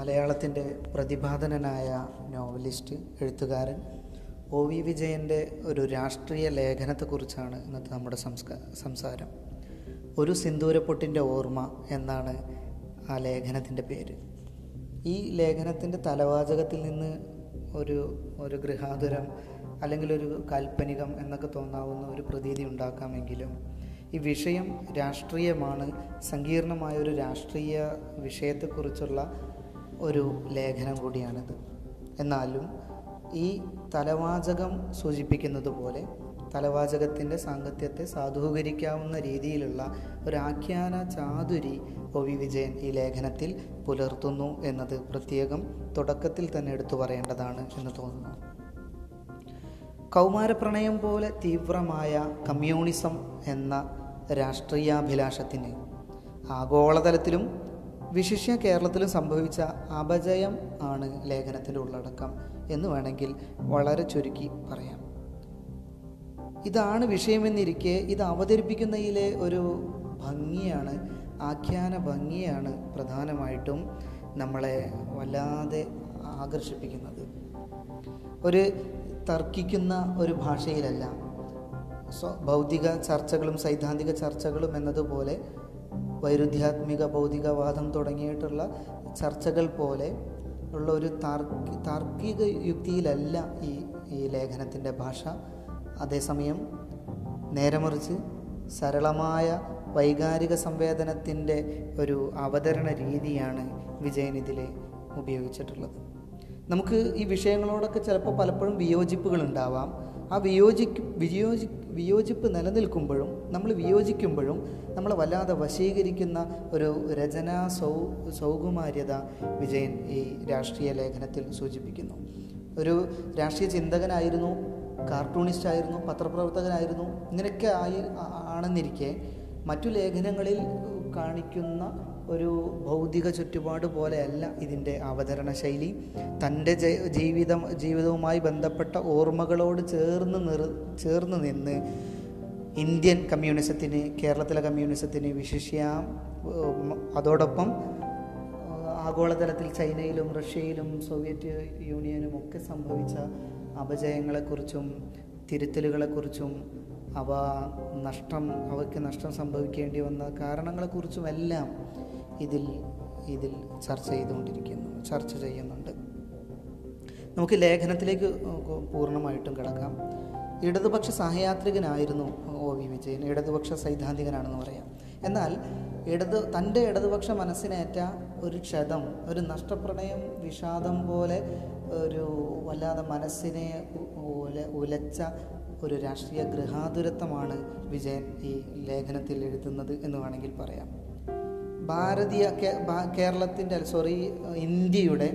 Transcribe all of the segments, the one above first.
മലയാളത്തിന്റെ പ്രതിഭാധനനായ നോവലിസ്റ്റ് എഴുത്തുകാരൻ ഒ വി വിജയന്റെ ഒരു രാഷ്ട്രീയ ലേഖനത്തെക്കുറിച്ചാണ് ഇന്നത്തെ നമ്മുടെ സംസാരം. ഒരു സിന്ദൂരപ്പൊട്ടിന്റെ ഓർമ്മ എന്നാണ് ആ ലേഖനത്തിന്റെ പേര്. ഈ ലേഖനത്തിന്റെ തലവാചകത്തിൽ നിന്ന് ഒരു ഒരു ഗൃഹാതുരം അല്ലെങ്കിൽ ഒരു കാൽപ്പനികം എന്നൊക്കെ തോന്നാവുന്ന ഒരു പ്രതീതി ഉണ്ടാക്കാമെങ്കിലും ഈ വിഷയം രാഷ്ട്രീയമാണ് സങ്കീർണമായ ഒരു രാഷ്ട്രീയ വിഷയത്തെക്കുറിച്ചുള്ള ഒരു ലേഖനം കൂടിയാണിത്. എന്നാലും ഈ തലവാചകം സൂചിപ്പിക്കുന്നത് പോലെ തലവാചകത്തിന്റെ സാങ്കത്യത്തെ സാധൂകരിക്കാവുന്ന രീതിയിലുള്ള ഒരാഖ്യാന ചാതുരി ഒ വി വിജയൻ ഈ ലേഖനത്തിൽ പുലർത്തുന്നു എന്നത് പ്രത്യേകം തുടക്കത്തിൽ തന്നെ എടുത്തു പറയേണ്ടതാണ് എന്ന് തോന്നുന്നു. കൗമാരപ്രണയം പോലെ തീവ്രമായ കമ്മ്യൂണിസം എന്ന രാഷ്ട്രീയാഭിലാഷത്തിന് ആഗോളതലത്തിലും വിശിഷ്യ കേരളത്തിൽ സംഭവിച്ച അപജയം ആണ് ലേഖനത്തിന്റെ ഉള്ളടക്കം എന്ന് വേണമെങ്കിൽ വളരെ ചുരുക്കി പറയാം. ഇതാണ് വിഷയമെന്നിരിക്കെ ഇത് അവതരിപ്പിക്കുന്നതിലെ ഒരു ഭംഗിയാണ് ആഖ്യാന ഭംഗിയാണ് പ്രധാനമായിട്ടും നമ്മളെ വല്ലാതെ ആകർഷിപ്പിക്കുന്നത്. ഒരു തർക്കിക്കുന്ന ഒരു ഭാഷയിലല്ല ഭൗതിക ചർച്ചകളും സൈദ്ധാന്തിക ചർച്ചകളും എന്നതുപോലെ വൈരുദ്ധ്യാത്മിക ഭൗതികവാദം തുടങ്ങിയിട്ടുള്ള ചർച്ചകൾ പോലെ ഉള്ള ഒരു താർക്കി താർക്കിക യുക്തിയിലല്ല ഈ ഈ ലേഖനത്തിന്റെ ഭാഷ. അതേസമയം നേരെമറിച്ച് സരളമായ വൈകാരിക സംവേദനത്തിന്റെ ഒരു അവതരണ രീതിയാണ് വിജയൻ ഇതിൽ ഉപയോഗിച്ചിട്ടുള്ളത്. നമുക്ക് ഈ വിഷയങ്ങളോടൊക്കെ ചിലപ്പോൾ പലപ്പോഴും വിയോജിപ്പുകൾ ഉണ്ടാവാം. ആ വിയോജിക്ക് വിയോജി വിയോജിപ്പ് നിലനിൽക്കുമ്പോഴും നമ്മൾ വിയോജിക്കുമ്പോഴും നമ്മൾ വല്ലാതെ വശീകരിക്കുന്ന ഒരു രചനാ സൗ സൗകുമാര്യത വിജയൻ ഈ രാഷ്ട്രീയ ലേഖനത്തിൽ സൂചിപ്പിക്കുന്നു. ഒരു രാഷ്ട്രീയ ചിന്തകനായിരുന്നു കാർട്ടൂണിസ്റ്റ് ആയിരുന്നു പത്രപ്രവർത്തകനായിരുന്നു ഇങ്ങനെയൊക്കെ ആയി ആണെന്നിരിക്കെ മറ്റു ലേഖനങ്ങളിൽ കാണിക്കുന്ന ഒരു ഭൗതിക ചുറ്റുപാട് പോലെയല്ല ഇതിന്റെ അവതരണ ശൈലി തന്റെ ജീവിതം ജീവിതവുമായി ബന്ധപ്പെട്ട ഓർമ്മകളോട് ചേർന്ന് നിർ ചേർന്ന് നിന്ന് ഇന്ത്യൻ കമ്മ്യൂണിസത്തിന് കേരളത്തിലെ കമ്മ്യൂണിസത്തിന് വിശിഷ്യാം അതോടൊപ്പം ആഗോളതലത്തിൽ ചൈനയിലും റഷ്യയിലും സോവിയറ്റ് യൂണിയനും ഒക്കെ സംഭവിച്ച അപജയങ്ങളെക്കുറിച്ചും തിരുത്തലുകളെക്കുറിച്ചും അവ നഷ്ടം അവയ്ക്ക് നഷ്ടം സംഭവിക്കേണ്ടി വന്ന കാരണങ്ങളെക്കുറിച്ചുമെല്ലാം ഇതിൽ ഇതിൽ ചർച്ച ചെയ്തുകൊണ്ടിരിക്കുന്നു ചർച്ച ചെയ്യുന്നുണ്ട്. നമുക്ക് ലേഖനത്തിലേക്ക് പൂർണമായിട്ടും കിടക്കാം. ഇടതുപക്ഷ സഹയാത്രികനായിരുന്നു ഒ വി വിജയൻ. ഇടതുപക്ഷ സൈദ്ധാന്തികനാണെന്ന് പറയാം. എന്നാൽ ഇടത് തന്റെ ഇടതുപക്ഷ മനസ്സിനേറ്റ ഒരു ക്ഷതം ഒരു നഷ്ടപ്രണയം വിഷാദം പോലെ ഒരു വല്ലാതെ മനസ്സിനെ ഉല ഉലച്ച ഒരു രാഷ്ട്രീയ ഗൃഹാതുരത്വമാണ് വിജയൻ ഈ ലേഖനത്തിൽ എഴുതുന്നത് എന്ന് വേണമെങ്കിൽ പറയാം. ഭാരതീയ കേരളത്തിന്റെ സോറി ഇന്ത്യയുടെ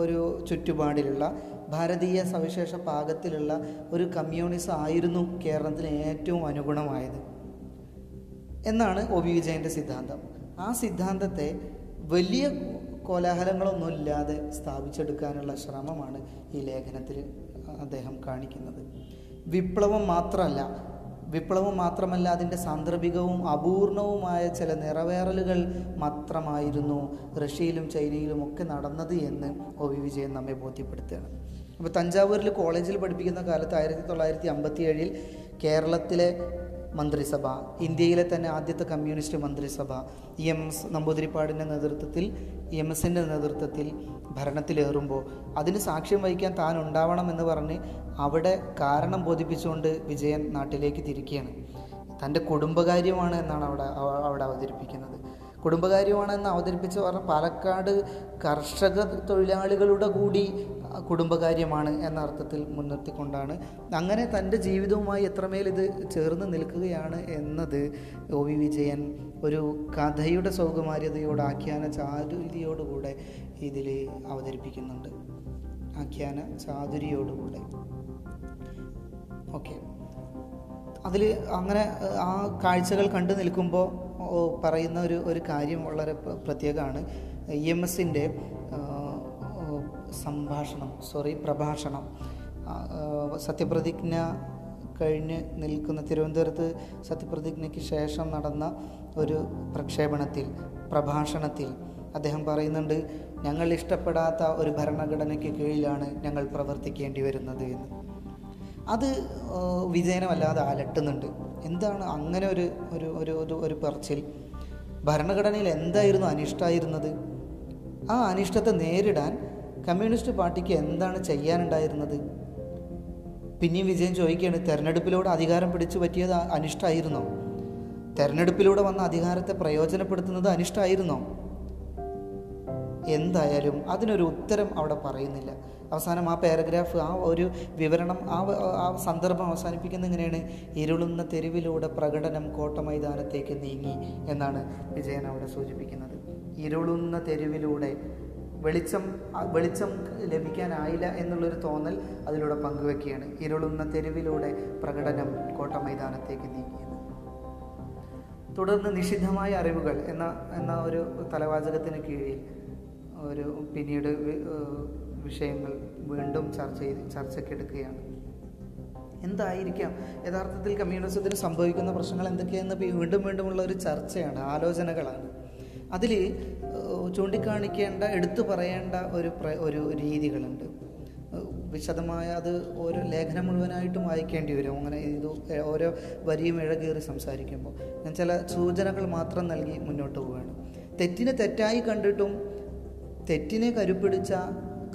ഒരു ചുറ്റുപാടിലുള്ള ഭാരതീയ സവിശേഷ പാകത്തിലുള്ള ഒരു കമ്മ്യൂണിസം ആയിരുന്നു കേരളത്തിന് ഏറ്റവും അനുഗുണമായത്. എന്നാണ് ഒ വി വിജയന്റെ സിദ്ധാന്തം. ആ സിദ്ധാന്തത്തെ വലിയ കോലാഹലങ്ങളൊന്നുമില്ലാതെ സ്ഥാപിച്ചെടുക്കാനുള്ള ശ്രമമാണ് ഈ ലേഖനത്തിൽ അദ്ദേഹം കാണിക്കുന്നത്. വിപ്ലവം മാത്രമല്ല വിപ്ലവം മാത്രമല്ല അതിന്റെ സാന്ദർഭികവും അപൂർണവുമായ ചില നിറവേറലുകൾ മാത്രമായിരുന്നു റഷ്യയിലും ചൈനയിലും ഒക്കെ നടന്നത് എന്ന് ഒ വി വിജയൻ നമ്മെ ബോധ്യപ്പെടുത്തുകയാണ്. അപ്പോൾ തഞ്ചാവൂരിൽ കോളേജിൽ പഠിപ്പിക്കുന്ന കാലത്ത് ആയിരത്തി തൊള്ളായിരത്തി കേരളത്തിലെ മന്ത്രിസഭ ഇന്ത്യയിലെ തന്നെ ആദ്യത്തെ കമ്മ്യൂണിസ്റ്റ് മന്ത്രിസഭ ഇ എം എസ് നമ്പൂതിരിപ്പാടിന്റെ നേതൃത്വത്തിൽ ഇ എം എസിന്റെ നേതൃത്വത്തിൽ ഭരണത്തിലേറുമ്പോൾ അതിന് സാക്ഷ്യം വഹിക്കാൻ താൻ ഉണ്ടാവണം എന്ന് പറഞ്ഞ് അവിടെ കാരണം ബോധിപ്പിച്ചുകൊണ്ട് വിജയൻ നാട്ടിലേക്ക് തിരിക്കുകയാണ്. തന്റെ കുടുംബകാര്യമാണ് എന്നാണ് അവിടെ അവിടെ അവതരിപ്പിക്കുന്നത്. കുടുംബകാര്യമാണെന്ന് അവതരിപ്പിച്ച് പറഞ്ഞ പാലക്കാട് കർഷക തൊഴിലാളികളുടെ കൂടി കുടുംബകാര്യമാണ് എന്ന അർത്ഥത്തിൽ മുൻനിർത്തിക്കൊണ്ടാണ്. അങ്ങനെ തന്റെ ജീവിതവുമായി എത്രമേൽ ഇത് ചേർന്ന് നിൽക്കുകയാണ് എന്നത് ഒ വി വിജയൻ ഒരു കഥയുടെ സൗകുമാര്യതയോട് ആഖ്യാന ചാതുര്യയോടുകൂടെ ഇതിൽ അവതരിപ്പിക്കുന്നുണ്ട്. ആഖ്യാന ചാതുരിയോടുകൂടെ. ഓക്കെ. അതിൽ അങ്ങനെ ആ കാഴ്ചകൾ കണ്ടു നിൽക്കുമ്പോൾ പറയുന്ന ഒരു ഒരു കാര്യം വളരെ പ്രത്യേകമാണ്. ഇ എം എസിന്റെ സംഭാഷണം സോറി പ്രഭാഷണം സത്യപ്രതിജ്ഞ കഴിഞ്ഞ് നിൽക്കുന്ന തിരുവനന്തപുരത്ത് സത്യപ്രതിജ്ഞയ്ക്ക് ശേഷം നടന്ന ഒരു പ്രക്ഷേപണത്തിൽ പ്രഭാഷണത്തിൽ അദ്ദേഹം പറയുന്നുണ്ട് ഞങ്ങൾ ഇഷ്ടപ്പെടാത്ത ഒരു ഭരണഘടനയ്ക്ക് കീഴിലാണ് ഞങ്ങൾ പ്രവർത്തിക്കേണ്ടി വരുന്നത് എന്ന്. അത് വിജയനമല്ലാതെ വിജയനെ അലട്ടുന്നുണ്ട്. എന്താണ് അങ്ങനെ ഒരു ഒരു ഒരു ഒരു ഒരു പറച്ചിൽ? ഭരണഘടനയിൽ എന്തായിരുന്നു അനിഷ്ടമായിരുന്നത് ആ അനിഷ്ടത്തെ നേരിടാൻ കമ്മ്യൂണിസ്റ്റ് പാർട്ടിക്ക് എന്താണ് ചെയ്യാനുണ്ടായിരുന്നത്? പിന്നെയും വിജയം ചോദിക്കുകയാണ് തെരഞ്ഞെടുപ്പിലൂടെ അധികാരം പിടിച്ചു പറ്റിയത് അനിഷ്ടമായിരുന്നോ തെരഞ്ഞെടുപ്പിലൂടെ വന്ന അധികാരത്തെ പ്രയോജനപ്പെടുത്തുന്നത് അനിഷ്ടമായിരുന്നോ എന്തായാലും അതിനൊരു ഉത്തരം അവിടെ പറയുന്നില്ല. അവസാനം ആ പാരഗ്രാഫ് ആ ഒരു വിവരണം ആ ആ സന്ദർഭം അവസാനിപ്പിക്കുന്ന എങ്ങനെയാണ്? ഇരുളുന്ന തെരുവിലൂടെ പ്രകടനം കോട്ട മൈതാനത്തേക്ക് നീങ്ങി എന്നാണ് വിജയൻ അവിടെ സൂചിപ്പിക്കുന്നത്. ഇരുളുന്ന തെരുവിലൂടെ വെളിച്ചം വെളിച്ചം ലഭിക്കാനായില്ല എന്നുള്ളൊരു തോന്നൽ അതിലൂടെ പങ്കുവെക്കുകയാണ്. ഇരുളുന്ന തെരുവിലൂടെ പ്രകടനം കോട്ട മൈതാനത്തേക്ക് നീങ്ങിയത് തുടർന്ന് നിഷിദ്ധമായ അറിവുകൾ എന്ന എന്ന ഒരു തലവാചകത്തിന് കീഴിൽ ഒരു പിന്നീട് വിഷയങ്ങൾ വീണ്ടും ചർച്ച ചെയ്ത് ചർച്ചയ്ക്കെടുക്കുകയാണ് എന്തായിരിക്കാം? യഥാർത്ഥത്തിൽ കമ്മ്യൂണിസത്തിന് സംഭവിക്കുന്ന പ്രശ്നങ്ങൾ എന്തൊക്കെയെന്ന് വീണ്ടും വീണ്ടുമുള്ള ഒരു ചർച്ചയാണ് ആലോചനകളാണ്. അതിൽ ചൂണ്ടിക്കാണിക്കേണ്ട എടുത്തു പറയേണ്ട ഒരു ഒരു രീതികളുണ്ട്. വിശദമായ അത് ഓരോ ലേഖനം മുഴുവനായിട്ടും വായിക്കേണ്ടി വരും. അങ്ങനെ ഇത് ഓരോ വരിയും ഇഴകേറി സംസാരിക്കുമ്പോൾ. ഞാൻ ചില സൂചനകൾ മാത്രം നൽകി മുന്നോട്ട് പോവുകയാണ്. തെറ്റിനെ തെറ്റായി കണ്ടിട്ടും തെറ്റിനെ കരുപ്പിടിച്ച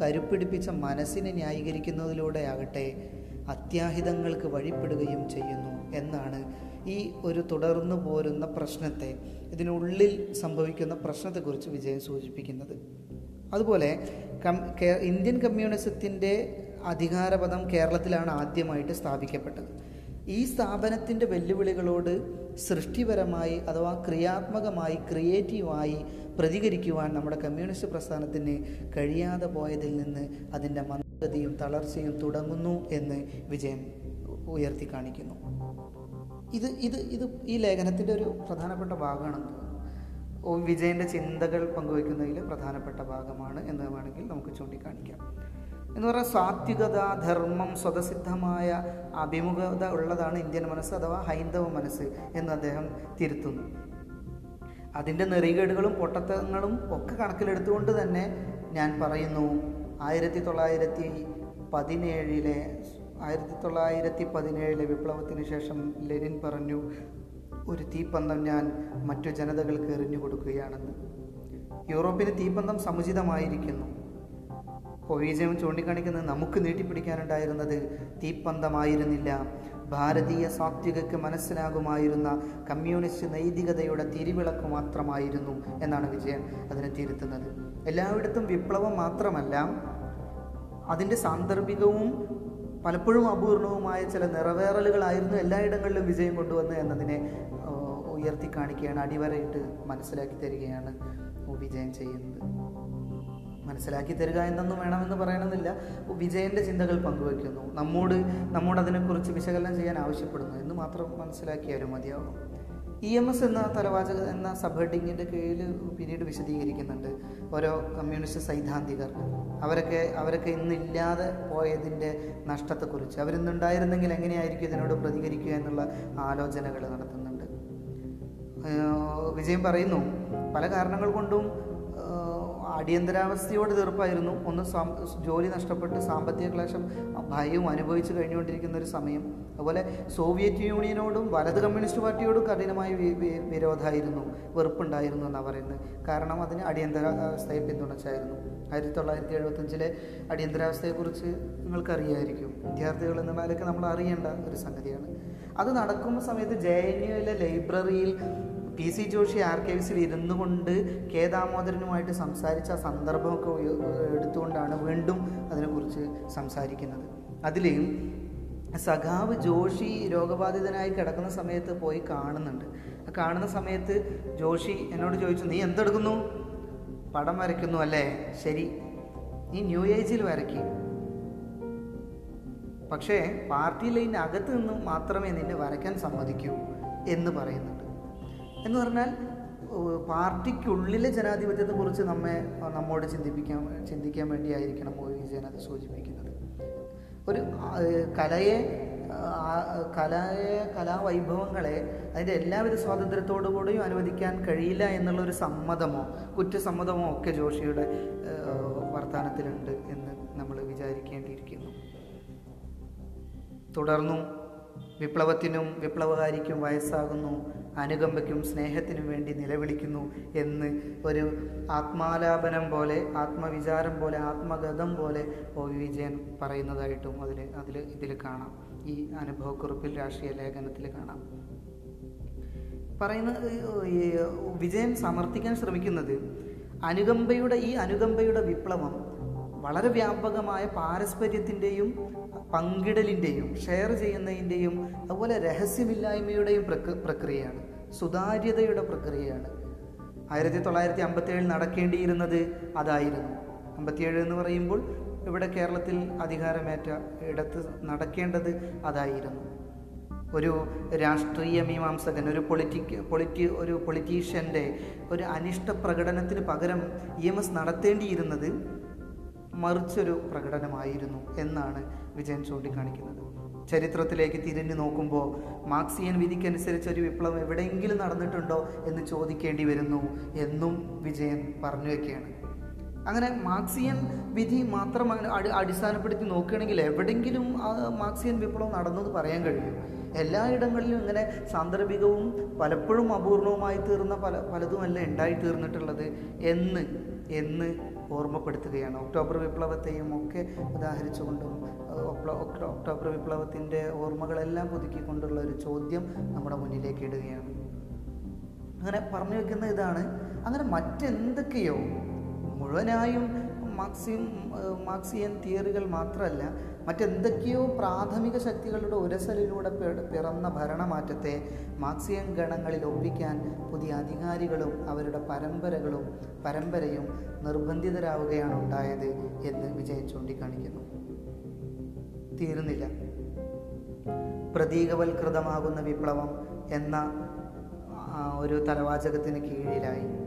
കരുപ്പിടിപ്പിച്ച മനസ്സിനെ ന്യായീകരിക്കുന്നതിലൂടെയാകട്ടെ അത്യാഹിതങ്ങൾക്ക് വഴിപ്പെടുകയും ചെയ്യുന്നു എന്നാണ് ഈ ഒരു തുടർന്നു പോരുന്ന പ്രശ്നത്തെ ഇതിനുള്ളിൽ സംഭവിക്കുന്ന പ്രശ്നത്തെക്കുറിച്ച് വിജയൻ സൂചിപ്പിക്കുന്നത്. അതുപോലെ കം കേ- ഇന്ത്യൻ കമ്മ്യൂണിസത്തിന്റെ അധികാരപദം കേരളത്തിലാണ് ആദ്യമായിട്ട് സ്ഥാപിക്കപ്പെട്ടത്. ഈ സ്ഥാപനത്തിന്റെ വെല്ലുവിളികളോട് സൃഷ്ടിപരമായി അഥവാ ക്രിയാത്മകമായി ക്രിയേറ്റീവായി പ്രതികരിക്കുവാൻ നമ്മുടെ കമ്മ്യൂണിസ്റ്റ് പ്രസ്ഥാനത്തിന് കഴിയാതെ പോയതിൽ നിന്ന് അതിന്റെ മന്ദഗതിയും തളർച്ചയും തുടങ്ങുന്നു എന്ന് വിജയൻ ഉയർത്തി കാണിക്കുന്നു. ഇത് ഇത് ഇത് ഈ ലേഖനത്തിന്റെ ഒരു പ്രധാനപ്പെട്ട ഭാഗമാണെന്ന് തോന്നുന്നു. വിജയന്റെ ചിന്തകൾ പങ്കുവയ്ക്കുന്നതിൽ പ്രധാനപ്പെട്ട ഭാഗമാണ് എന്ന് വേണമെങ്കിൽ നമുക്ക് ചൂണ്ടിക്കാണിക്കാം. എന്ന് പറഞ്ഞാൽ സാത്വികത ധർമ്മം സ്വതസിദ്ധമായ അഭിമുഖത ഉള്ളതാണ് ഇന്ത്യൻ മനസ്സ് അഥവാ ഹൈന്ദവ മനസ്സ് എന്ന് അദ്ദേഹം തിരുത്തുന്നു. അതിന്റെ നെറികേടുകളും പൊട്ടത്തങ്ങളും ഒക്കെ കണക്കിലെടുത്തുകൊണ്ട് തന്നെ ഞാൻ പറയുന്നു ആയിരത്തി തൊള്ളായിരത്തി പതിനേഴിലെ ആയിരത്തി തൊള്ളായിരത്തി പതിനേഴിലെ വിപ്ലവത്തിന് ശേഷം ലെനിൻ പറഞ്ഞു ഒരു തീപ്പന്തം ഞാൻ മറ്റു ജനതകൾക്ക് എറിഞ്ഞു കൊടുക്കുകയാണെന്ന് യൂറോപ്പിന് തീപ്പന്തം സമുചിതമായിരിക്കുന്നു. ഒവീജയം ചൂണ്ടിക്കാണിക്കുന്നത് നമുക്ക് നീട്ടിപ്പിടിക്കാനുണ്ടായിരുന്നത് തീപ്പന്തമായിരുന്നില്ല. ഭാരതീയ സാത്വികയ്ക്ക് മനസ്സിലാകുമായിരുന്ന കമ്മ്യൂണിസ്റ്റ് നൈതികതയുടെ തിരിവിളക്ക് മാത്രമായിരുന്നു എന്നാണ് വിജയൻ അതിനെ തിരുത്തുന്നത്. എല്ലായിടത്തും വിപ്ലവം മാത്രമല്ല അതിന്റെ സാന്ദർഭികവും പലപ്പോഴും അപൂർണവുമായ ചില നിറവേറലുകളായിരുന്നു എല്ലായിടങ്ങളിലും വിജയം കൊണ്ടുവന്ന് എന്നതിനെ ഉയർത്തി കാണിക്കുകയാണ് അടിവരയിട്ട് മനസ്സിലാക്കി തരികയാണ് വിജയം ചെയ്യുന്നത്. മനസ്സിലാക്കി തരിക എന്നൊന്നും വേണമെന്ന് പറയണമെന്നില്ല. വിജയന്റെ ചിന്തകൾ പങ്കുവയ്ക്കുന്നു. നമ്മോട് നമ്മോട് അതിനെക്കുറിച്ച് വിശകലനം ചെയ്യാൻ ആവശ്യപ്പെടുന്നു എന്ന് മാത്രം മനസ്സിലാക്കിയാലും മതിയാവും. ഇ എം എസ് എന്ന തലവാചക എന്ന സബ് ഹെഡിങ്ങിന്റെ കീഴിൽ പിന്നീട് വിശദീകരിക്കുന്നുണ്ട് ഓരോ കമ്മ്യൂണിസ്റ്റ് സൈദ്ധാന്തികർ. അവരൊക്കെ അവരൊക്കെ ഇന്നില്ലാതെ പോയതിന്റെ നഷ്ടത്തെക്കുറിച്ച്. അവരിന്നുണ്ടായിരുന്നെങ്കിൽ എങ്ങനെയായിരിക്കും ഇതിനോട് പ്രതികരിക്കുക എന്നുള്ള ആലോചനകൾ നടത്തുന്നുണ്ട്. വിജയം പറയുന്നു പല കാരണങ്ങൾ കൊണ്ടും അടിയന്തരാവസ്ഥയോട് തീർപ്പായിരുന്നു. ഒന്ന് ജോലി നഷ്ടപ്പെട്ട് സാമ്പത്തിക ക്ലേശം ഭയവും അനുഭവിച്ചു കഴിഞ്ഞുകൊണ്ടിരിക്കുന്ന ഒരു സമയം. അതുപോലെ സോവിയറ്റ് യൂണിയനോടും വലത് കമ്മ്യൂണിസ്റ്റ് പാർട്ടിയോടും കഠിനമായ വിരോധമായിരുന്നു. വെറുപ്പുണ്ടായിരുന്നു എന്നാണ് പറയുന്നത്. കാരണം അതിന് അടിയന്തരാവസ്ഥയെ പിന്തുണച്ചായിരുന്നു. ആയിരത്തി തൊള്ളായിരത്തി എഴുപത്തഞ്ചിലെ അടിയന്തരാവസ്ഥയെക്കുറിച്ച് നിങ്ങൾക്കറിയായിരിക്കും. വിദ്യാർത്ഥികൾ എന്ന നിലയ്ക്ക് നമ്മൾ അറിയേണ്ട ഒരു സംഗതിയാണ്. അത് നടക്കുന്ന സമയത്ത് ജെ എൻ യുയിലെ ലൈബ്രറിയിൽ പി സി ജോഷി ആർക്കൈവ്സിൽ ഇരുന്നു കൊണ്ട് കെ ദാമോദരനുമായിട്ട് സംസാരിച്ച സന്ദർഭമൊക്കെ എടുത്തുകൊണ്ടാണ് വീണ്ടും അതിനെക്കുറിച്ച് സംസാരിക്കുന്നത്. അതിൽ സഖാവ് ജോഷി രോഗബാധിതനായി കിടക്കുന്ന സമയത്ത് പോയി കാണുന്നുണ്ട്. കാണുന്ന സമയത്ത് ജോഷി എന്നോട് ചോദിച്ചു നീ എന്തെടുക്കുന്നു? പടം വരയ്ക്കുന്നു അല്ലേ? ശരി. നീ ന്യൂ ഏജിൽ വരയ്ക്കും. പക്ഷേ പാർട്ടി അകത്ത് നിന്ന് മാത്രമേ നിന്നെ വരയ്ക്കാൻ സമ്മതിക്കൂ എന്ന് പറയുന്നുണ്ട് എന്ന് പറഞ്ഞാൽ പാർട്ടിക്കുള്ളിലെ ജനാധിപത്യത്തെക്കുറിച്ച് നമ്മെ നമ്മോട് ചിന്തിപ്പിക്കാൻ ചിന്തിക്കാൻ വേണ്ടിയായിരിക്കണം ഒ വിജയൻ അത് സൂചിപ്പിക്കുന്നത്. ഒരു കലയെ കലയെ കലാവൈഭവങ്ങളെ അതിന്റെ എല്ലാവിധ സ്വാതന്ത്ര്യത്തോടു കൂടിയും അനുവദിക്കാൻ കഴിയില്ല എന്നുള്ളൊരു സമ്മതമോ കുറ്റസമ്മതമോ ഒക്കെ ജോഷിയുടെ വർത്തമാനത്തിലുണ്ട് എന്ന് നമ്മൾ വിചാരിക്കേണ്ടിയിരിക്കുന്നു. തുടർന്നും വിപ്ലവത്തിനും വിപ്ലവകാരിക്കും വയസ്സാകുന്നു. അനുകമ്പയ്ക്കും സ്നേഹത്തിനും വേണ്ടി നിലവിളിക്കുന്നു എന്ന് ഒരു ആത്മാലാപനം പോലെ ആത്മവിചാരം പോലെ ആത്മഗതം പോലെ ഒ വി വിജയൻ പറയുന്നതായിട്ടും അതിൽ അതിൽ ഇതിൽ കാണാം. ഈ അനുഭവക്കുറിപ്പിൽ രാഷ്ട്രീയ ലേഖനത്തിൽ കാണാം. പറയുന്നത് വിജയൻ സമർത്ഥിക്കാൻ ശ്രമിക്കുന്നത് അനുകമ്പയുടെ ഈ അനുകമ്പയുടെ വിപ്ലവം വളരെ വ്യാപകമായ പാരസ്പര്യത്തിന്റെയും പങ്കിടലിന്റെയും ഷെയർ ചെയ്യുന്നതിന്റെയും അതുപോലെ രഹസ്യമില്ലായ്മയുടെയും പ്രക് പ്രക്രിയയാണ്. സുതാര്യതയുടെ പ്രക്രിയയാണ്. ആയിരത്തി തൊള്ളായിരത്തി അമ്പത്തിയേഴിൽ നടക്കേണ്ടിയിരുന്നത് അതായിരുന്നു. അമ്പത്തിയേഴ് എന്ന് പറയുമ്പോൾ ഇവിടെ കേരളത്തിൽ അധികാരമേറ്റ ഇടത്ത് നടക്കേണ്ടത് അതായിരുന്നു. ഒരു രാഷ്ട്രീയ മീമാംസകൻ ഒരു പൊളിറ്റിക് പൊളിറ്റി ഒരു പൊളിറ്റീഷ്യന്റെ ഒരു അനിഷ്ട പ്രകടനത്തിന് പകരം ഇ എം എസ് നടത്തേണ്ടിയിരുന്നത് മറിച്ചൊരു പ്രകടനമായിരുന്നു എന്നാണ് വിജയൻ ചൂണ്ടിക്കാണിക്കുന്നത്. ചരിത്രത്തിലേക്ക് തിരിഞ്ഞു നോക്കുമ്പോൾ മാർക്സിയൻ വിധിക്കനുസരിച്ച് ഒരു വിപ്ലവം എവിടെയെങ്കിലും നടന്നിട്ടുണ്ടോ എന്ന് ചോദിക്കേണ്ടി വരുന്നു എന്നും വിജയൻ പറഞ്ഞു വയ്ക്കുകയാണ് അങ്ങനെ മാർക്സിയൻ വിധി മാത്രം അടിസ്ഥാനപ്പെടുത്തി നോക്കുകയാണെങ്കിൽ എവിടെയെങ്കിലും മാർക്സിയൻ വിപ്ലവം നടന്നത് പറയാൻ കഴിയും. എല്ലായിടങ്ങളിലും ഇങ്ങനെ സാന്ദർഭികവും പലപ്പോഴും അപൂർണവുമായി തീർന്ന പല പലതുമല്ല ഉണ്ടായി തീർന്നിട്ടുള്ളത് എന്ന് എന്ന് ഓർമ്മപ്പെടുത്തുകയാണ്. ഒക്ടോബർ വിപ്ലവത്തെയും ഒക്കെ ഉദാഹരിച്ചുകൊണ്ടും ഒക്ടോബർ വിപ്ലവത്തിന്റെ ഓർമ്മകളെല്ലാം പുതുക്കിക്കൊണ്ടുള്ള ഒരു ചോദ്യം നമ്മുടെ മുന്നിലേക്ക് ഇടുകയാണ്. അങ്ങനെ പറഞ്ഞു വെക്കുന്ന ഇതാണ്. അങ്ങനെ മറ്റെന്തൊക്കെയോ മുഴുവനായും മാർക്സിയം മാർക്സിയൻ തിയറികൾ മാത്രമല്ല മറ്റെന്തൊക്കെയോ പ്രാഥമിക ശക്തികളുടെ ഉരസലിലൂടെ പിറന്ന ഭരണമാറ്റത്തെ മാർക്സിയൻ ഗണങ്ങളിൽ ഒപ്പിക്കാൻ പുതിയ അധികാരികളും അവരുടെ പരമ്പരകളും പരമ്പരയും നിർബന്ധിതരാവുകയാണ് ഉണ്ടായത് എന്ന് വിജയൻ ചൂണ്ടിക്കാണിക്കുന്നു. തീരുന്നില്ല. പ്രതീകവൽകൃതമാകുന്ന വിപ്ലവം എന്ന ഒരു തലവാചകത്തിന് കീഴിലായി.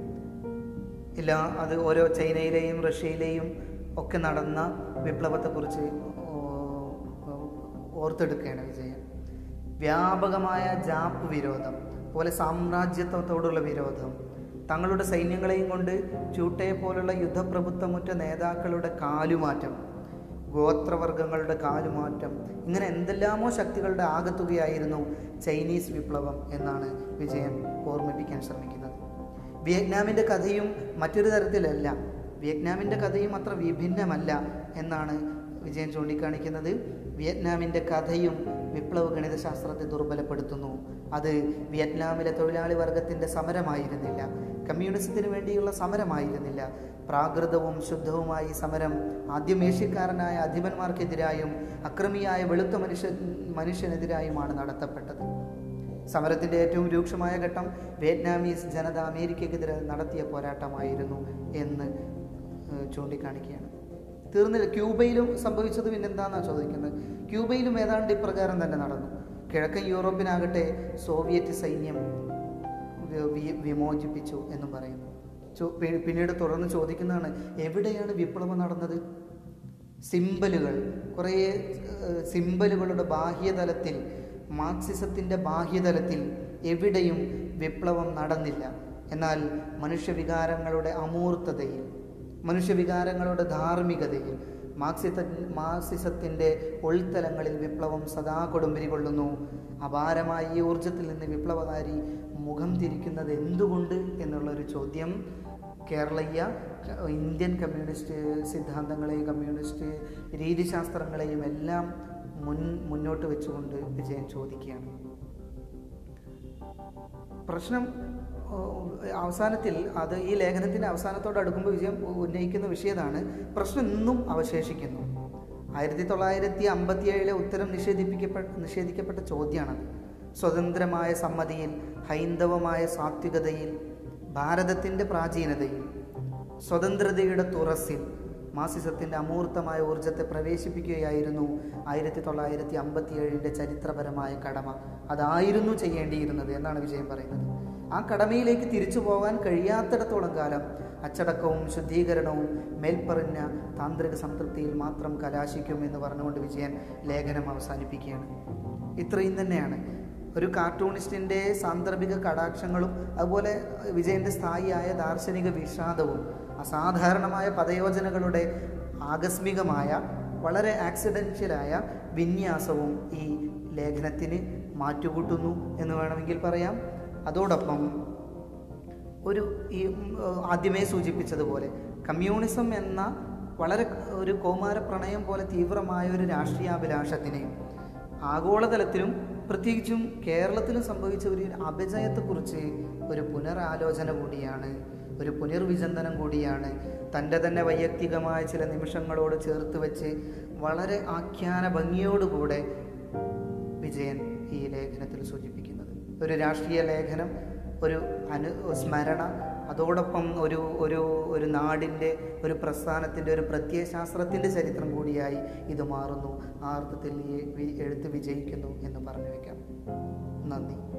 ഇല്ല അത് ഓരോ ചൈനയിലെയും റഷ്യയിലെയും ഒക്കെ നടന്ന വിപ്ലവത്തെക്കുറിച്ച് ഓർത്തെടുക്കുകയാണ് വിജയൻ. വ്യാപകമായ ജാപ്പ് വിരോധം അതുപോലെ സാമ്രാജ്യത്വത്തോടുള്ള വിരോധം തങ്ങളുടെ സൈന്യങ്ങളെയും കൊണ്ട് ചൂട്ടയെ പോലുള്ള യുദ്ധപ്രഭുത്വമുറ്റ നേതാക്കളുടെ കാലുമാറ്റം ഗോത്രവർഗങ്ങളുടെ കാലുമാറ്റം ഇങ്ങനെ എന്തെല്ലാമോ ശക്തികളുടെ ആകത്തുകയായിരുന്നു ചൈനീസ് വിപ്ലവം എന്നാണ് വിജയൻ ഓർമ്മിപ്പിക്കാൻ ശ്രമിക്കുന്നത്. വിയറ്റ്നാമിന്റെ കഥയും മറ്റൊരു തരത്തിലല്ല. വിയറ്റ്നാമിന്റെ കഥയും അത്ര വിഭിന്നമല്ല എന്നാണ് വിജയൻ ചൂണ്ടിക്കാണിക്കുന്നത്. വിയറ്റ്നാമിന്റെ കഥയും വിപ്ലവ ഗണിതശാസ്ത്രത്തെ ദുർബലപ്പെടുത്തുന്നു. അത് വിയറ്റ്നാമിലെ തൊഴിലാളി വർഗത്തിന്റെ സമരമായിരുന്നില്ല. കമ്മ്യൂണിസത്തിന് വേണ്ടിയുള്ള സമരമായിരുന്നില്ല. പ്രാകൃതവും ശുദ്ധവുമായി സമരം ആദ്യം ഏഷ്യക്കാരനായ അധിപന്മാർക്കെതിരായും അക്രമിയായ വെളുത്ത മനുഷ്യ മനുഷ്യനെതിരായുമാണ് നടത്തപ്പെട്ടത്. സമരത്തിന്റെ ഏറ്റവും രൂക്ഷമായ ഘട്ടം വിയറ്റ്നാമീസ് ജനത അമേരിക്കക്കെതിരെ നടത്തിയ പോരാട്ടമായിരുന്നു എന്ന് ചൂണ്ടിക്കാണിക്കുകയാണ്. തീർന്നില്ല ക്യൂബയിലും സംഭവിച്ചത് പിന്നെന്താണെന്നാണ് ചോദിക്കുന്നത്? ക്യൂബയിലും ഏതാണ്ട് ഇപ്രകാരം തന്നെ നടന്നു. കിഴക്കൻ യൂറോപ്പിനാകട്ടെ സോവിയറ്റ് സൈന്യം വിമോചിപ്പിച്ചു എന്നും പറയുന്നു. പിന്നീട് തുടർന്ന് ചോദിക്കുന്നതാണ് എവിടെയാണ് വിപ്ലവം നടന്നത്? സിമ്പലുകൾ കുറേ സിമ്പലുകളുടെ ബാഹ്യതലത്തിൽ മാർക്സിസത്തിന്റെ ബാഹ്യതലത്തിൽ എവിടെയും വിപ്ലവം നടന്നില്ല. എന്നാൽ മനുഷ്യവികാരങ്ങളുടെ അമൂർത്തതയിൽ മനുഷ്യവികാരങ്ങളുടെ ധാർമ്മികതയിൽ മാർക്സിസ മാർക്സിസത്തിന്റെ ഉൾത്തലങ്ങളിൽ വിപ്ലവം സദാ കൊടുമ്പിരി കൊള്ളുന്നു. അപാരമായ ഈ ഊർജത്തിൽ നിന്ന് വിപ്ലവകാരി മുഖം തിരിക്കുന്നത് എന്തുകൊണ്ട് എന്നുള്ളൊരു ചോദ്യം. കേരളീയ ഇന്ത്യൻ കമ്മ്യൂണിസ്റ്റ് സിദ്ധാന്തങ്ങളെയും കമ്മ്യൂണിസ്റ്റ് രീതിശാസ്ത്രങ്ങളെയും എല്ലാം മുൻ മുന്നോട്ട് വെച്ചുകൊണ്ട് വിജയൻ ചോദിക്കുകയാണ്. പ്രശ്നം അവസാനത്തിൽ അത് ഈ ലേഖനത്തിന്റെ അവസാനത്തോട് അടുക്കുമ്പോൾ വിജയം ഉന്നയിക്കുന്ന വിഷയതാണ്. പ്രശ്നം ഇന്നും അവശേഷിക്കുന്നു. ആയിരത്തി തൊള്ളായിരത്തി അമ്പത്തി ഏഴിലെ ഉത്തരം നിഷേധിപ്പിക്കപ്പെട്ട നിഷേധിക്കപ്പെട്ട ചോദ്യമാണത്. സ്വതന്ത്രമായ സമ്മതിയിൽ ഹൈന്ദവമായ സാത്വികതയിൽ ഭാരതത്തിന്റെ പ്രാചീനതയിൽ സ്വതന്ത്രതയുടെ തുറസിൽ മാസിസത്തിന്റെ അമൂർത്തമായ ഊർജത്തെ പ്രവേശിപ്പിക്കുകയായിരുന്നു ആയിരത്തി തൊള്ളായിരത്തി അമ്പത്തി ഏഴിന്റെ ചരിത്രപരമായ കടമ. അതായിരുന്നു ചെയ്യേണ്ടിയിരുന്നത് എന്നാണ് വിജയം പറയുന്നത്. ആ കടമയിലേക്ക് തിരിച്ചു പോകാൻ കഴിയാത്തിടത്തോളം കാലം അച്ചടക്കവും ശുദ്ധീകരണവും മേൽപ്പറഞ്ഞ താന്ത്രിക സംതൃപ്തിയിൽ മാത്രം കലാശിക്കും എന്ന് പറഞ്ഞുകൊണ്ട് വിജയൻ ലേഖനം അവസാനിപ്പിക്കുകയാണ്. ഇത്രയും തന്നെയാണ്. ഒരു കാർട്ടൂണിസ്റ്റിന്റെ സാന്ദർഭിക കടാക്ഷങ്ങളും അതുപോലെ വിജയന്റെ സ്ഥായിയായ ദാർശനിക വിഷാദവും അസാധാരണമായ പദയോജനകളുടെ ആകസ്മികമായ വളരെ ആക്സിഡൻഷ്യലായ വിന്യാസവും ഈ ലേഖനത്തിന് മാറ്റുകൂട്ടുന്നു എന്ന് വേണമെങ്കിൽ പറയാം. അതോടൊപ്പം ഒരു ഈ ആദ്യമേ സൂചിപ്പിച്ചതുപോലെ കമ്മ്യൂണിസം എന്ന വളരെ ഒരു കൗമാര പ്രണയം പോലെ തീവ്രമായ ഒരു രാഷ്ട്രീയാഭിലാഷത്തിനെയും ആഗോളതലത്തിലും പ്രത്യേകിച്ചും കേരളത്തിൽ സംഭവിച്ച ഒരു അപജയത്തെക്കുറിച്ച് ഒരു പുനരാലോചന കൂടിയാണ് ഒരു പുനർവിചിന്തനം കൂടിയാണ്. തന്റെ തന്നെ വൈയക്തികമായ ചില നിമിഷങ്ങളോട് ചേർത്ത് വെച്ച് വളരെ ആഖ്യാന ഭംഗിയോടുകൂടെ വിജയൻ ഈ ലേഖനത്തിൽ സൂചിപ്പിക്കുന്നത്. ഒരു രാഷ്ട്രീയ ലേഖനം ഒരു അനു സ്മരണ അതോടൊപ്പം ഒരു ഒരു ഒരു നാടിന്റെ ഒരു പ്രസ്ഥാനത്തിന്റെ ഒരു പ്രത്യയശാസ്ത്രത്തിന്റെ ചരിത്രം കൂടിയായി ഇത് മാറുന്നു. ആ അർത്ഥത്തിൽ എഴുത്ത് വിജയിക്കുന്നു എന്ന് പറഞ്ഞു വയ്ക്കാം. നന്ദി.